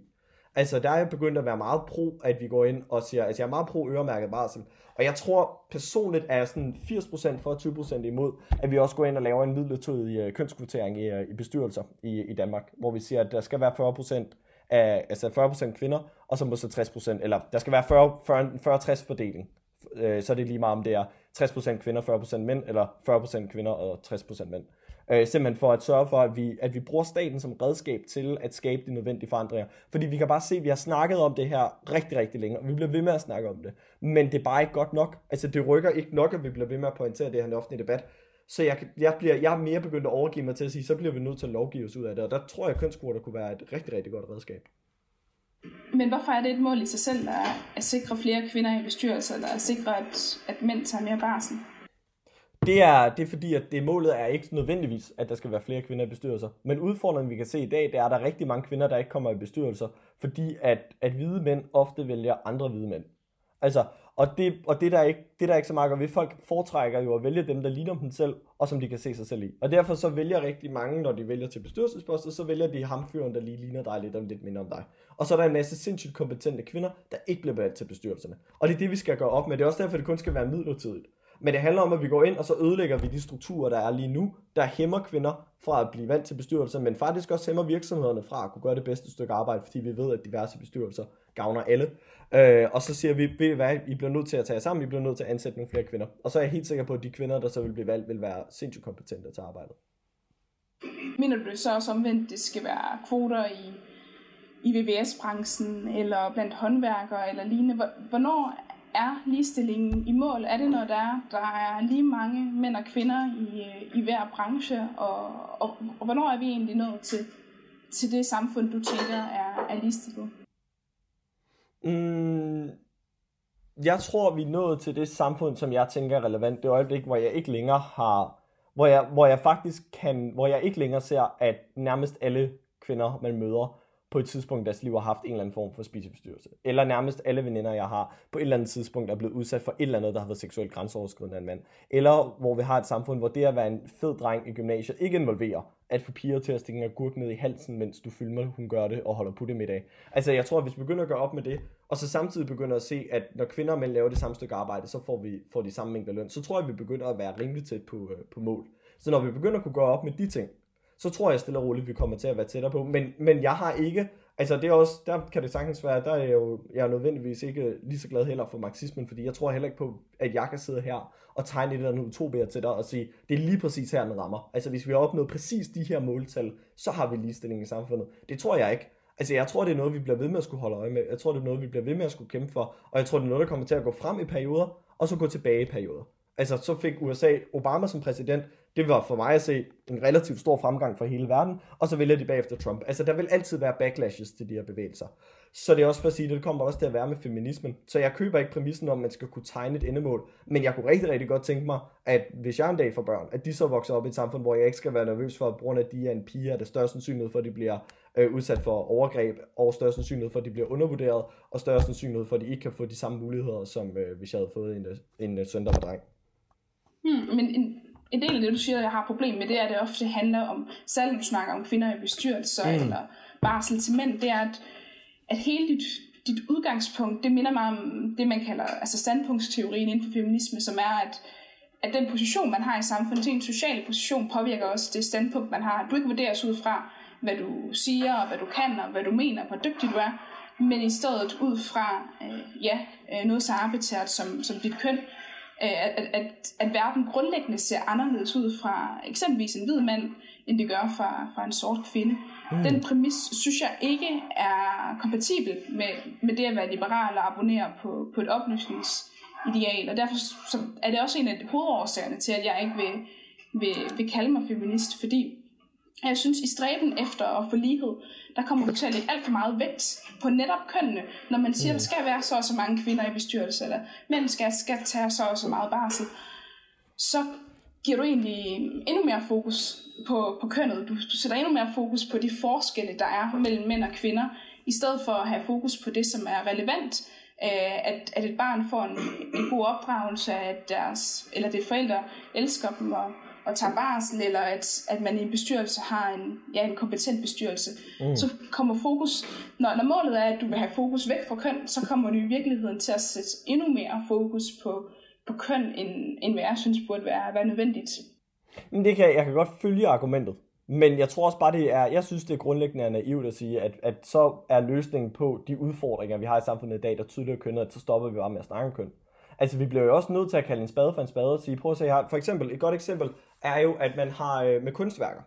Altså, der er jeg begyndt at være meget pro, at vi går ind og siger, altså jeg er meget pro øremærket barsel. Og jeg tror personligt er jeg sådan 80% for og 20% imod, at vi også går ind og laver en midlertidig øh, kønskvotering i, øh, i bestyrelser i, i Danmark, hvor vi siger, at der skal være 40% af, altså 40% kvinder, og så må så 60%, eller der skal være 40 40 40-60 fordeling. Øh, så er det lige meget, om det er 60% kvinder, 40% mænd, eller 40% kvinder og 60% mænd. Øh, simpelthen for at sørge for, at vi, at vi bruger staten som redskab til at skabe de nødvendige forandringer. Fordi vi kan bare se, at vi har snakket om det her rigtig, rigtig længe, og vi bliver ved med at snakke om det. Men det er bare ikke godt nok. Altså, det rykker ikke nok, at vi bliver ved med at pointere det her i en offentlig debat. Så jeg, jeg, bliver, jeg er mere begyndt at overgive mig til at sige, så bliver vi nødt til at lovgive os ud af det. Og der tror jeg, at kønskvoter kunne være et rigtig, rigtig godt redskab. Men hvorfor er det et mål i sig selv at, at sikre flere kvinder i bestyrelser, eller at sikre, at, at mænd tager mere barsel? Det er, det er fordi, at det målet er ikke nødvendigvis, at der skal være flere kvinder i bestyrelser. Men udfordringen, vi kan se i dag, det er, at der er rigtig mange kvinder, der ikke kommer i bestyrelser, fordi at, at hvide mænd ofte vælger andre hvide mænd. Altså, og det, og det, der er ikke, det der er ikke så meget ved, folk foretrækker jo at vælge dem, der ligner dem selv, og som de kan se sig selv i. Og derfor så vælger rigtig mange, når de vælger til bestyrelsesposter, så vælger de ham fyren, der lige ligner dig lidt og lidt mindre om dig. Og så er der en masse sindssygt kompetente kvinder, der ikke bliver valgt til bestyrelserne. Og det er det, vi skal gøre op med. Det er også derfor, det kun skal være midlertidigt. Men det handler om, at vi går ind, og så ødelægger vi de strukturer, der er lige nu, der hæmmer kvinder fra at blive valgt til bestyrelser, men faktisk også hæmmer virksomhederne fra at kunne gøre det bedste stykke arbejde, fordi vi ved, at diverse bestyrelser gavner alle. Øh, og så siger vi, ved hvad, I bliver nødt til at tage jer sammen, I bliver nødt til at ansætte nogle flere kvinder. Og så er jeg helt sikker på, at de kvinder, der så vil blive valgt, vil være sindssygt kompetente til arbejdet. Mener du det så også omvendt, det skal være kvoter i, i VVS-branchen, eller blandt håndværkere, eller lignende? Hvornår er ligestillingen i mål? Er det når der er, der er lige mange mænd og kvinder i, i hver branche? Og, og, og hvornår er vi egentlig nået til, til det samfund, du tænker er, er ligestillet? Mm, jeg tror, vi er nået til det samfund, som jeg tænker er relevant. Det øjeblik, hvor jeg ikke længere har, hvor jeg, hvor jeg faktisk kan, hvor jeg ikke længere ser, at nærmest alle kvinder, man møder, på et tidspunkt i deres liv har haft en eller anden form for spiseforstyrrelse. Eller nærmest alle veninder, jeg har, på et eller andet tidspunkt er blevet udsat for et eller andet, der har været seksuelt grænseoverskridende af en mand. Eller hvor vi har et samfund, hvor det at være en fed dreng i gymnasiet ikke involverer at få piger til at stikke en agurk ned i halsen, mens du filmer, hun gør det og holder på det middag. Altså jeg tror, at hvis vi begynder at gøre op med det, og så samtidig begynder at se, at når kvinder og mænd laver det samme stykke arbejde, så får vi får de samme mængder løn, så tror jeg, at vi begynder at være rimelig tæt på, øh, på mål. Så når vi begynder at kunne gøre op med de ting, så tror jeg stille og roligt, vi kommer til at være tættere på. Men, men jeg har ikke Altså det er også, der kan det sagtens være, der er jeg jo jeg er nødvendigvis ikke lige så glad heller for marxismen, fordi jeg tror heller ikke på, at jeg kan sidde her og tegne et eller andet utopia til dig og sige, det er lige præcis her, den rammer. Altså hvis vi har opnået præcis de her måltal, så har vi ligestilling i samfundet. Det tror jeg ikke. Altså jeg tror, det er noget, vi bliver ved med at skulle holde øje med. Jeg tror, det er noget, vi bliver ved med at skulle kæmpe for. Og jeg tror, det er noget, der kommer til at gå frem i perioder, og så gå tilbage i perioder. Altså så fik USA Obama som præsident, det var for mig at se en relativt stor fremgang for hele verden, og så vælger de bagefter Trump. Altså der vil altid være backlashes til de her bevægelser. Så det er også for at sige, at det kommer også til at være med feminismen. Så jeg køber ikke præmissen om, at man skal kunne tegne et endemål, men jeg kunne rigtig, rigtig godt tænke mig, at hvis jeg en dag får børn, at de så vokser op i et samfund, hvor jeg ikke skal være nervøs for, at grund af, at de er en pige, er det større sandsynlighed for, at de bliver øh, udsat for overgreb, og større sandsynlighed for, at de bliver undervurderet, og større sandsynlighed for, at de ikke kan få de samme muligheder, som øh, hvis jeg havde fået en, en, en søn, der var dreng. Hmm, men en, en del af det, du siger, jeg har problem med, det er, at det ofte handler om, særligt du snakker om kvinder i bestyrelser mm. eller barsel til mænd, det er, at, at hele dit, dit udgangspunkt, det minder mig om det, man kalder altså standpunktsteorien inden for feminisme, som er, at, at den position, man har i samfundet, en social position, påvirker også det standpunkt, man har. Du ikke vurderes ud fra, hvad du siger, og hvad du kan, og hvad du mener, hvor dygtig du er, men i stedet ud fra øh, ja, øh, noget så arbitrært som, som dit køn, at, at, at verden grundlæggende ser anderledes ud fra eksempelvis en hvid mand, end det gør fra, fra en sort kvinde. Mm. Den præmis synes jeg ikke er kompatibel med, med det at være liberal og abonnere på, på et oplysningsideal. Og derfor så er det også en af de hovedårsagerne til, at jeg ikke vil, vil, vil kalde mig feminist, fordi jeg synes, i stræben efter at få lighed, der kommer du til at lægge alt for meget vægt på netop kønnene, når man siger, at der skal være så og så mange kvinder i bestyrelse, eller mænd skal, skal tage så og så meget barsel, så giver du egentlig endnu mere fokus på, på kønnet. Du, du sætter endnu mere fokus på de forskelle, der er mellem mænd og kvinder, i stedet for at have fokus på det, som er relevant, øh, at, at et barn får en, en god opdragelse, at deres, eller det forældre elsker dem og og tager barsel, eller at, at man i en bestyrelse har en, ja, en kompetent bestyrelse, mm. så kommer fokus, når, når målet er, at du vil have fokus væk fra køn, så kommer du i virkeligheden til at sætte endnu mere fokus på, på køn, end, end hvad jeg synes burde være, være nødvendigt. Men det kan, jeg kan godt følge argumentet. Men jeg tror også bare, det er, jeg synes, det er grundlæggende naivt at sige, at, at så er løsningen på de udfordringer, vi har i samfundet i dag, der tydeligere kønnet, at så stopper vi bare med at snakke om køn. Altså, vi bliver jo også nødt til at kalde en spade for en spade og sige, prøv at se her, for eksempel, et godt eksempel er jo, at man har øh, med kunstværker,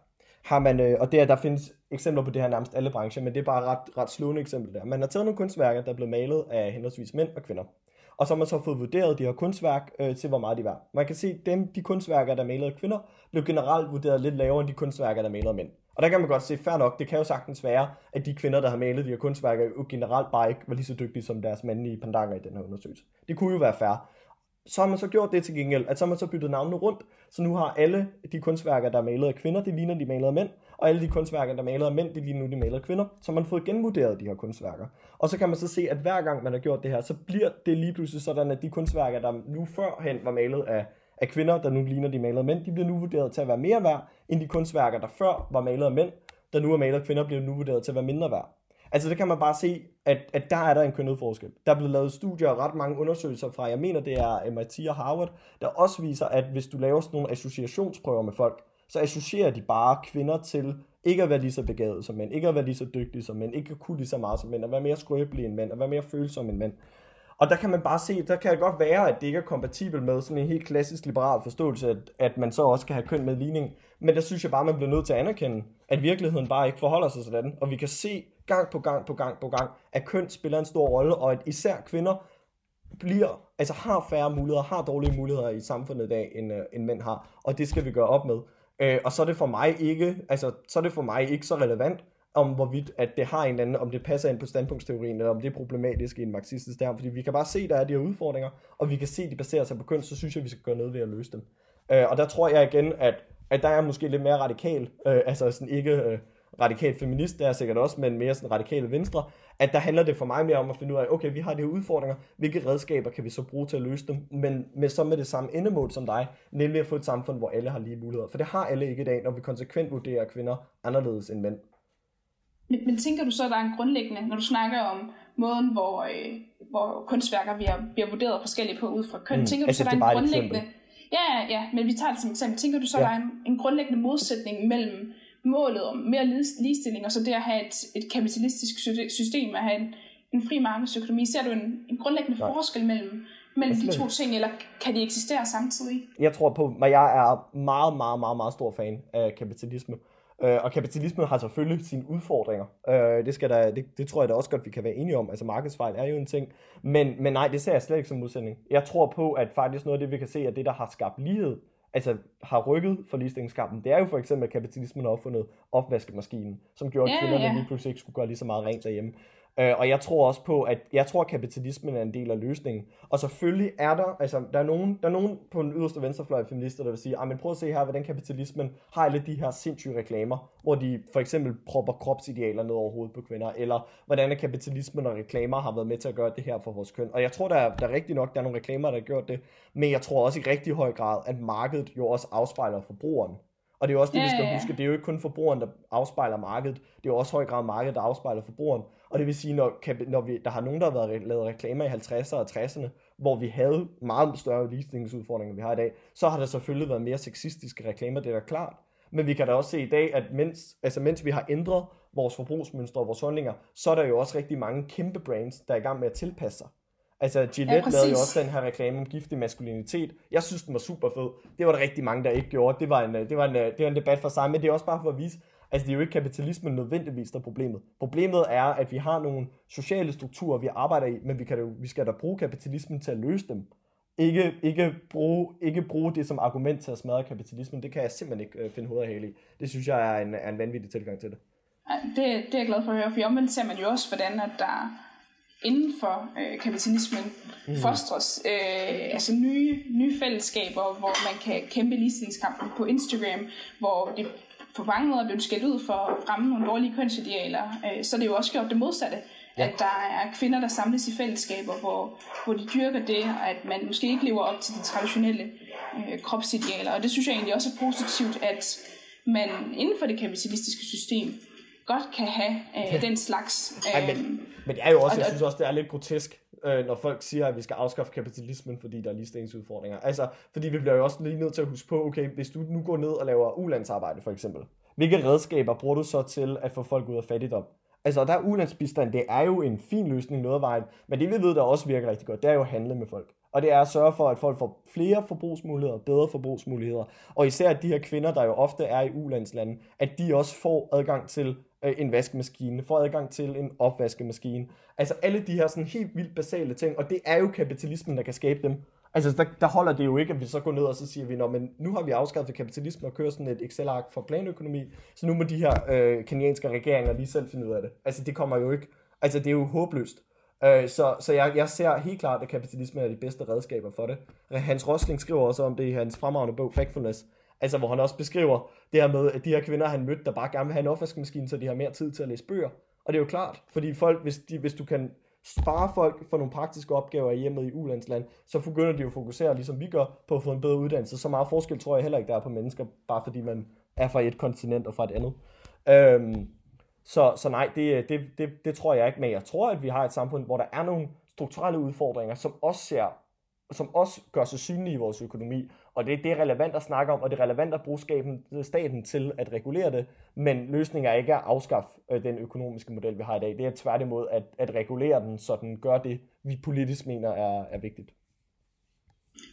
har man, øh, og det er, der findes eksempler på det her nærmest alle brancher, men det er bare ret, ret slående eksempel der. Man har taget nogle kunstværker, der er blevet malet af henholdsvis mænd og kvinder. Og så har man så fået vurderet de her kunstværk øh, til, hvor meget de var. Man kan se, at dem, de kunstværker, der er malet af kvinder, blev generelt vurderet lidt lavere end de kunstværker, der er malet af mænd. Og der kan man godt se, fair nok, det kan jo sagtens være, at de kvinder, der har malet de her kunstværker, jo generelt bare ikke var lige så dygtige som deres mandlige pandanger i den her undersøgelse. Det kunne jo være fair så har man så gjort det til gengæld, at så har man så byttet navnene rundt, så nu har alle de kunstværker, der er malet af kvinder, det ligner de malede af mænd, og alle de kunstværker, der er malet af mænd, det ligner nu de malede af kvinder, så man har fået genvurderet de her kunstværker. Og så kan man så se, at hver gang man har gjort det her, så bliver det lige pludselig sådan, at de kunstværker, der nu førhen var malet af, af kvinder, der nu ligner de malede mænd, de bliver nu vurderet til at være mere værd, end de kunstværker, der før var malet af mænd, der nu er malet af kvinder, bliver nu vurderet til at være mindre værd. Altså det kan man bare se, at, at der er der en kønnet forskel. Der er blevet lavet studier og ret mange undersøgelser fra, jeg mener det er øh, MIT og Harvard, der også viser, at hvis du laver sådan nogle associationsprøver med folk, så associerer de bare kvinder til ikke at være lige så begavet som mænd, ikke at være lige så dygtige som mænd, ikke at kunne lige så meget som mænd, at være mere skrøbelige end mænd, at være mere følsom end mænd. Og der kan man bare se, der kan det godt være, at det ikke er kompatibelt med sådan en helt klassisk liberal forståelse, at, at man så også kan have køn med ligning. Men der synes jeg bare, man bliver nødt til at anerkende, at virkeligheden bare ikke forholder sig sådan. Og vi kan se gang på gang på gang på gang, at køn spiller en stor rolle, og at især kvinder bliver, altså har færre muligheder, har dårlige muligheder i samfundet i dag, end, uh, end mænd har. Og det skal vi gøre op med. Øh, og så er det for mig ikke, altså, så er det for mig ikke så relevant, om hvorvidt at det har en eller anden, om det passer ind på standpunktsteorien, eller om det er problematisk i en marxistisk term, fordi vi kan bare se, at der er de her udfordringer, og vi kan se, at de baserer sig på køn, så synes jeg, at vi skal gøre noget ved at løse dem. Øh, og der tror jeg igen, at, at der er måske lidt mere radikal, øh, altså sådan ikke øh, radikal feminist, der er sikkert også, men mere sådan radikale venstre, at der handler det for mig mere om at finde ud af, okay, vi har de her udfordringer, hvilke redskaber kan vi så bruge til at løse dem, men med så med det samme endemål som dig, nemlig at få et samfund, hvor alle har lige muligheder. For det har alle ikke i dag, når vi konsekvent vurderer kvinder anderledes end mænd. Men, men tænker du så, at der er en grundlæggende, når du snakker om måden, hvor, øh, hvor kunstværker bliver, bliver vurderet forskelligt på ud fra køn, mm, tænker du altså, så, at der er en grundlæggende... Ja, ja, men vi tager det som eksempel. Tænker du så, ja. der er en, en grundlæggende modsætning mellem målet om mere ligestilling, og så det at have et, et kapitalistisk system, at have en, en fri markedsøkonomi. Ser du en, en grundlæggende Nej. forskel mellem, mellem de to ting, eller kan de eksistere samtidig? Jeg tror på, at jeg er meget, meget, meget, meget stor fan af kapitalisme. Øh, og kapitalismen har selvfølgelig sine udfordringer. Øh, det, skal der, det, det tror jeg da også godt, vi kan være enige om. Altså markedsfejl er jo en ting. Men, men nej, det ser jeg slet ikke som modsætning. Jeg tror på, at faktisk noget af det, vi kan se, er det, der har skabt lighed, altså har rykket for ligestillingskampen, det er jo for eksempel, at kapitalismen har opfundet opvaskemaskinen, som gjorde, at kvinderne ja, ja. lige pludselig ikke skulle gøre lige så meget rent derhjemme. Øh, og jeg tror også på, at jeg tror, at kapitalismen er en del af løsningen. Og selvfølgelig er der, altså der er nogen, der er nogen på den yderste venstrefløj feminister, der vil sige, ah, men prøv at se her, hvordan kapitalismen har alle de her sindssyge reklamer, hvor de for eksempel propper kropsidealer ned over hovedet på kvinder, eller hvordan kapitalismen og reklamer har været med til at gøre det her for vores køn. Og jeg tror, der er, der er rigtig nok, der er nogle reklamer, der har gjort det, men jeg tror også i rigtig høj grad, at markedet jo også afspejler forbrugeren. Og det er jo også det, vi skal huske. Det er jo ikke kun forbrugeren, der afspejler markedet. Det er jo også høj grad markedet, der afspejler forbrugeren. Og det vil sige, når, når vi, der har nogen, der har været lavet reklamer i 50'erne og 60'erne, hvor vi havde meget større ligestillingsudfordringer, end vi har i dag, så har der selvfølgelig været mere sexistiske reklamer, det er da klart. Men vi kan da også se i dag, at mens, altså mens vi har ændret vores forbrugsmønstre og vores holdninger, så er der jo også rigtig mange kæmpe brands, der er i gang med at tilpasse sig. Altså Gillette ja, lavede jo også den her reklame om giftig maskulinitet. Jeg synes, den var super fed. Det var der rigtig mange, der ikke gjorde. Det var en, det var en, det var en debat for sig, men det er også bare for at vise, Altså det er jo ikke kapitalismen nødvendigvis, der er problemet. Problemet er, at vi har nogle sociale strukturer, vi arbejder i, men vi, kan jo, vi skal da bruge kapitalismen til at løse dem. Ikke, ikke, bruge, ikke bruge det som argument til at smadre kapitalismen. Det kan jeg simpelthen ikke øh, finde hovedet af i. Det synes jeg er en, er en vanvittig tilgang til det. Det, det er jeg glad for at høre, for omvendt ser man jo også, hvordan at der inden for øh, kapitalismen mm. fostres øh, altså nye, nye fællesskaber, hvor man kan kæmpe ligestillingskampen på Instagram, hvor det på mange måder blevet skældt ud for at fremme nogle dårlige kønsidealer, øh, så er det jo også gjort det modsatte. Ja. At der er kvinder, der samles i fællesskaber, hvor, hvor de dyrker det, og at man måske ikke lever op til de traditionelle øh, kropsidealer. Og det synes jeg egentlig også er positivt, at man inden for det kapitalistiske system godt kan have øh, ja. den slags. Øh, Ej, men, men det er jo også, og, jeg synes også, det er lidt grotesk, øh, når folk siger, at vi skal afskaffe kapitalismen, fordi der er ligestillingsudfordringer. Altså, fordi vi bliver jo også lige nødt til at huske på, okay, hvis du nu går ned og laver ulandsarbejde for eksempel, hvilke redskaber bruger du så til at få folk ud af fattigdom? Altså, der er ulandsbistand, det er jo en fin løsning noget af vejen, men det vi ved, der også virker rigtig godt, det er jo at handle med folk. Og det er at sørge for, at folk får flere forbrugsmuligheder, bedre forbrugsmuligheder. Og især at de her kvinder, der jo ofte er i ulandslande, at de også får adgang til øh, en vaskemaskine, får adgang til en opvaskemaskine. Altså alle de her sådan helt vildt basale ting, og det er jo kapitalismen, der kan skabe dem. Altså der, der holder det jo ikke, at vi så går ned og så siger vi, men nu har vi afskaffet kapitalismen og kører sådan et Excel-ark for planøkonomi, så nu må de her øh, kenyanske regeringer lige selv finde ud af det. Altså det kommer jo ikke, altså det er jo håbløst. Øh, så så jeg, jeg ser helt klart, at kapitalismen er de bedste redskaber for det. Hans Rosling skriver også om det i hans fremragende bog Factfulness, altså hvor han også beskriver det her med, at de her kvinder, han mødte, der bare gerne vil have en opvaskemaskine, så de har mere tid til at læse bøger. Og det er jo klart, fordi folk, hvis, de, hvis du kan spare folk for nogle praktiske opgaver i hjemmet i ulandsland, så begynder de jo at fokusere, ligesom vi gør, på at få en bedre uddannelse. Så meget forskel tror jeg heller ikke, der er på mennesker, bare fordi man er fra et kontinent og fra et andet. Øhm, Så, så nej, det, det, det, det tror jeg ikke, men jeg tror, at vi har et samfund, hvor der er nogle strukturelle udfordringer, som også ser som også gør sig synlige i vores økonomi. Og det, det er relevant at snakke om, og det er relevant at bruge skaben, staten til at regulere det, men løsningen er ikke at afskaffe øh, den økonomiske model, vi har i dag. Det er tværtimod at, at regulere den, så den gør det, vi politisk mener er, er vigtigt.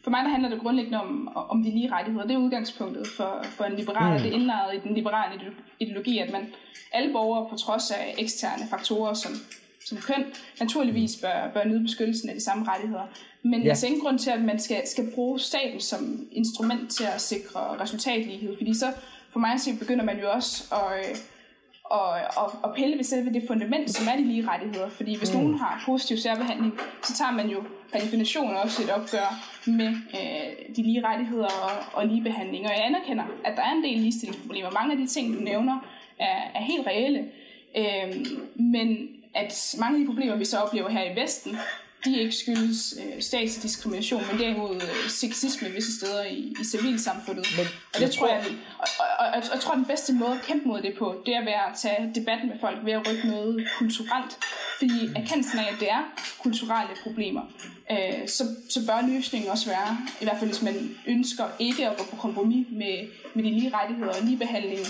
For mig der handler det grundlæggende om, om de lige rettigheder. Det er udgangspunktet for, for en liberal, mm. det er indlejret i den liberale ideologi, at man alle borgere på trods af eksterne faktorer som, som køn, naturligvis bør, bør nyde beskyttelsen af de samme rettigheder. Men ja. jeg ser ingen grund til, at man skal, skal bruge staten som instrument til at sikre resultatlighed, fordi så for mig så begynder man jo også at, og, og, og pille ved selve det fundament, som er de lige rettigheder. Fordi hvis mm. nogen har positiv særbehandling, så tager man jo per definition også et opgør med øh, de lige rettigheder og, og ligebehandling. Og jeg anerkender, at der er en del ligestillingsproblemer. Mange af de ting, du nævner, er, er helt reelle. Øh, men at mange af de problemer, vi så oplever her i Vesten, de ikke skyldes øh, statslig diskrimination, men derimod øh, sexisme visse steder i, i civilsamfundet. Men, og det tror jeg, og, og, og, og, jeg tror, den bedste måde at kæmpe mod det på, det er ved at tage debatten med folk, ved at rykke noget kulturelt. Fordi erkendelsen af, at det er kulturelle problemer, øh, så, så bør løsningen også være, i hvert fald hvis man ønsker ikke at gå på kompromis med, med de lige rettigheder og ligebehandling,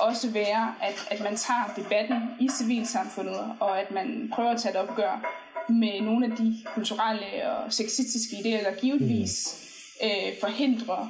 også være, at, at man tager debatten i civilsamfundet, og at man prøver at tage et opgør med nogle af de kulturelle og sexistiske idéer, der givetvis mm. øh, forhindrer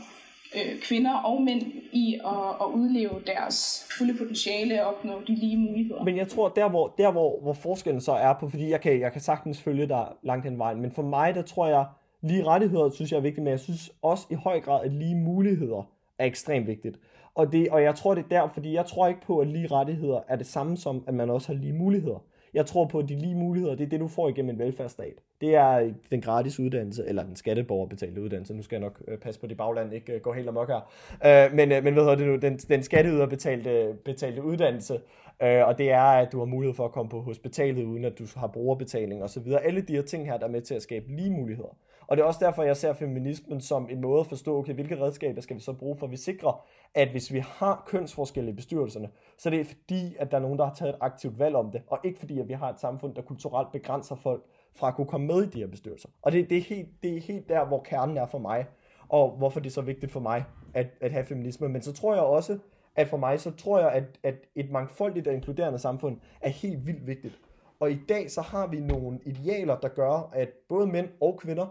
øh, kvinder og mænd i at, at udleve deres fulde potentiale og opnå de lige muligheder. Men jeg tror, der hvor, der hvor, hvor forskellen så er på, fordi jeg kan, jeg kan sagtens følge dig langt hen vejen, men for mig, der tror jeg, lige rettigheder synes jeg er vigtigt, men jeg synes også i høj grad, at lige muligheder er ekstremt vigtigt. Og, det, og jeg tror, det er der, fordi jeg tror ikke på, at lige rettigheder er det samme som, at man også har lige muligheder. Jeg tror på, at de lige muligheder, det er det, du får igennem en velfærdsstat. Det er øh, den gratis uddannelse, eller den skatteborgerbetalte uddannelse. Nu skal jeg nok øh, passe på, at bagland ikke øh, går helt amok her. Øh, men, øh, men hvad hedder det nu? Den, den skatteyderbetalte betalte uddannelse, øh, og det er, at du har mulighed for at komme på hospitalet, uden at du har brugerbetaling osv. Alle de her ting her, der er med til at skabe lige muligheder. Og det er også derfor, jeg ser feminismen som en måde at forstå, okay, hvilke redskaber skal vi så bruge for, at vi sikrer, at hvis vi har kønsforskelle i bestyrelserne, så det er fordi, at der er nogen, der har taget et aktivt valg om det, og ikke fordi, at vi har et samfund, der kulturelt begrænser folk fra at kunne komme med i de her bestyrelser. Og det, det, er, helt, det er helt der, hvor kernen er for mig, og hvorfor det er så vigtigt for mig at, at have feminisme. Men så tror jeg også, at for mig, så tror jeg, at, at et mangfoldigt og inkluderende samfund er helt vildt vigtigt. Og i dag så har vi nogle idealer, der gør, at både mænd og kvinder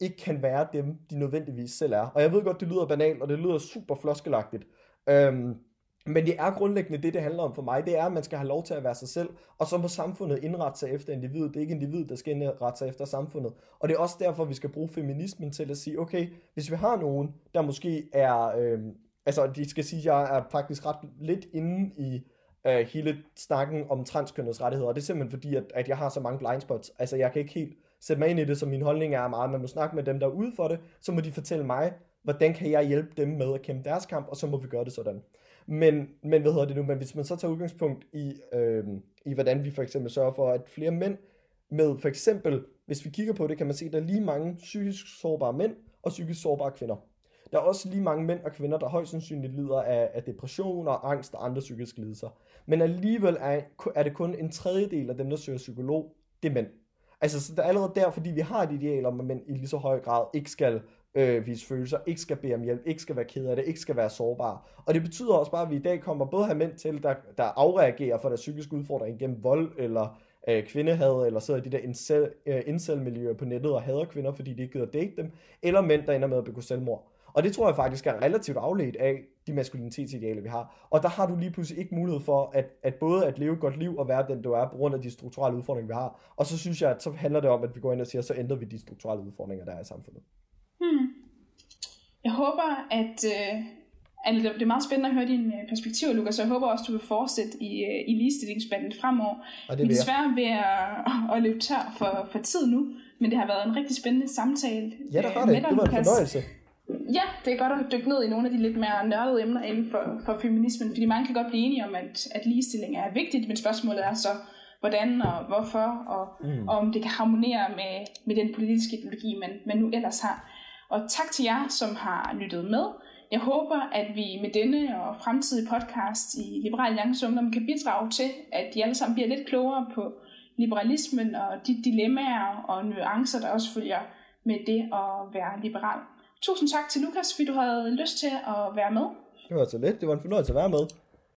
ikke kan være dem, de nødvendigvis selv er. Og jeg ved godt, det lyder banalt, og det lyder super floskelagtigt. Øhm, men det er grundlæggende det, det handler om for mig. Det er, at man skal have lov til at være sig selv, og så må samfundet indrette sig efter individet. Det er ikke individet, der skal indrette sig efter samfundet. Og det er også derfor, vi skal bruge feminismen til at sige, okay, hvis vi har nogen, der måske er... Øhm, altså, de skal sige, at jeg er faktisk ret lidt inde i øh, hele snakken om transkønnets rettigheder. Og det er simpelthen fordi, at, at jeg har så mange blindspots. Altså, jeg kan ikke helt sætte mig ind i det, så min holdning er meget, man må snakke med dem, der er ude for det, så må de fortælle mig, hvordan kan jeg hjælpe dem med at kæmpe deres kamp, og så må vi gøre det sådan. Men, men hvad hedder det nu, men hvis man så tager udgangspunkt i, øh, i hvordan vi for eksempel sørger for, at flere mænd med for eksempel, hvis vi kigger på det, kan man se, at der er lige mange psykisk sårbare mænd og psykisk sårbare kvinder. Der er også lige mange mænd og kvinder, der højst sandsynligt lider af, af depression og angst og andre psykiske lidelser. Men alligevel er, er det kun en tredjedel af dem, der søger psykolog, det er mænd. Altså, så det er allerede der, fordi vi har et ideal om, at mænd i lige så høj grad ikke skal øh, vise følelser, ikke skal bede om hjælp, ikke skal være ked af det, ikke skal være sårbare. Og det betyder også bare, at vi i dag kommer både have mænd til, der, der afreagerer for deres psykiske udfordring gennem vold eller øh, kvindehad, eller sidder i de der incel, øh, incel-miljøer på nettet og hader kvinder, fordi de ikke gider date dem, eller mænd, der ender med at begå selvmord. Og det tror jeg faktisk er relativt afledt af de maskulinitetsidealer, vi har. Og der har du lige pludselig ikke mulighed for, at, at både at leve et godt liv og være den, du er, på grund af de strukturelle udfordringer, vi har. Og så synes jeg, at så handler det om, at vi går ind og siger, så ændrer vi de strukturelle udfordringer, der er i samfundet. Hmm. Jeg håber, at... Øh, altså, det er meget spændende at høre dine øh, perspektiver, Lukas, så jeg håber også, du vil fortsætte i, øh, i ligestillingsspanden fremover. Og det er desværre ved at, at løbe tør for, for tid nu, men det har været en rigtig spændende samtale. Ja, der har det. Det var en fornøjelse. Ja, det er godt at dykke ned i nogle af de lidt mere nørdede emner inden for, for feminismen, fordi mange kan godt blive enige om, at, at ligestilling er vigtigt, men spørgsmålet er så, hvordan og hvorfor, og, mm. og om det kan harmonere med, med den politiske ideologi, man, man nu ellers har. Og tak til jer, som har lyttet med. jeg håber, at vi med denne og fremtidige podcast i Liberal Alliance Ungdom kan bidrage til, at de alle sammen bliver lidt klogere på liberalismen og de dilemmaer og nuancer, der også følger med det at være liberal. Tusind tak til Lukas, fordi du havde lyst til at være med. Det var så let. Det var en fornøjelse at være med.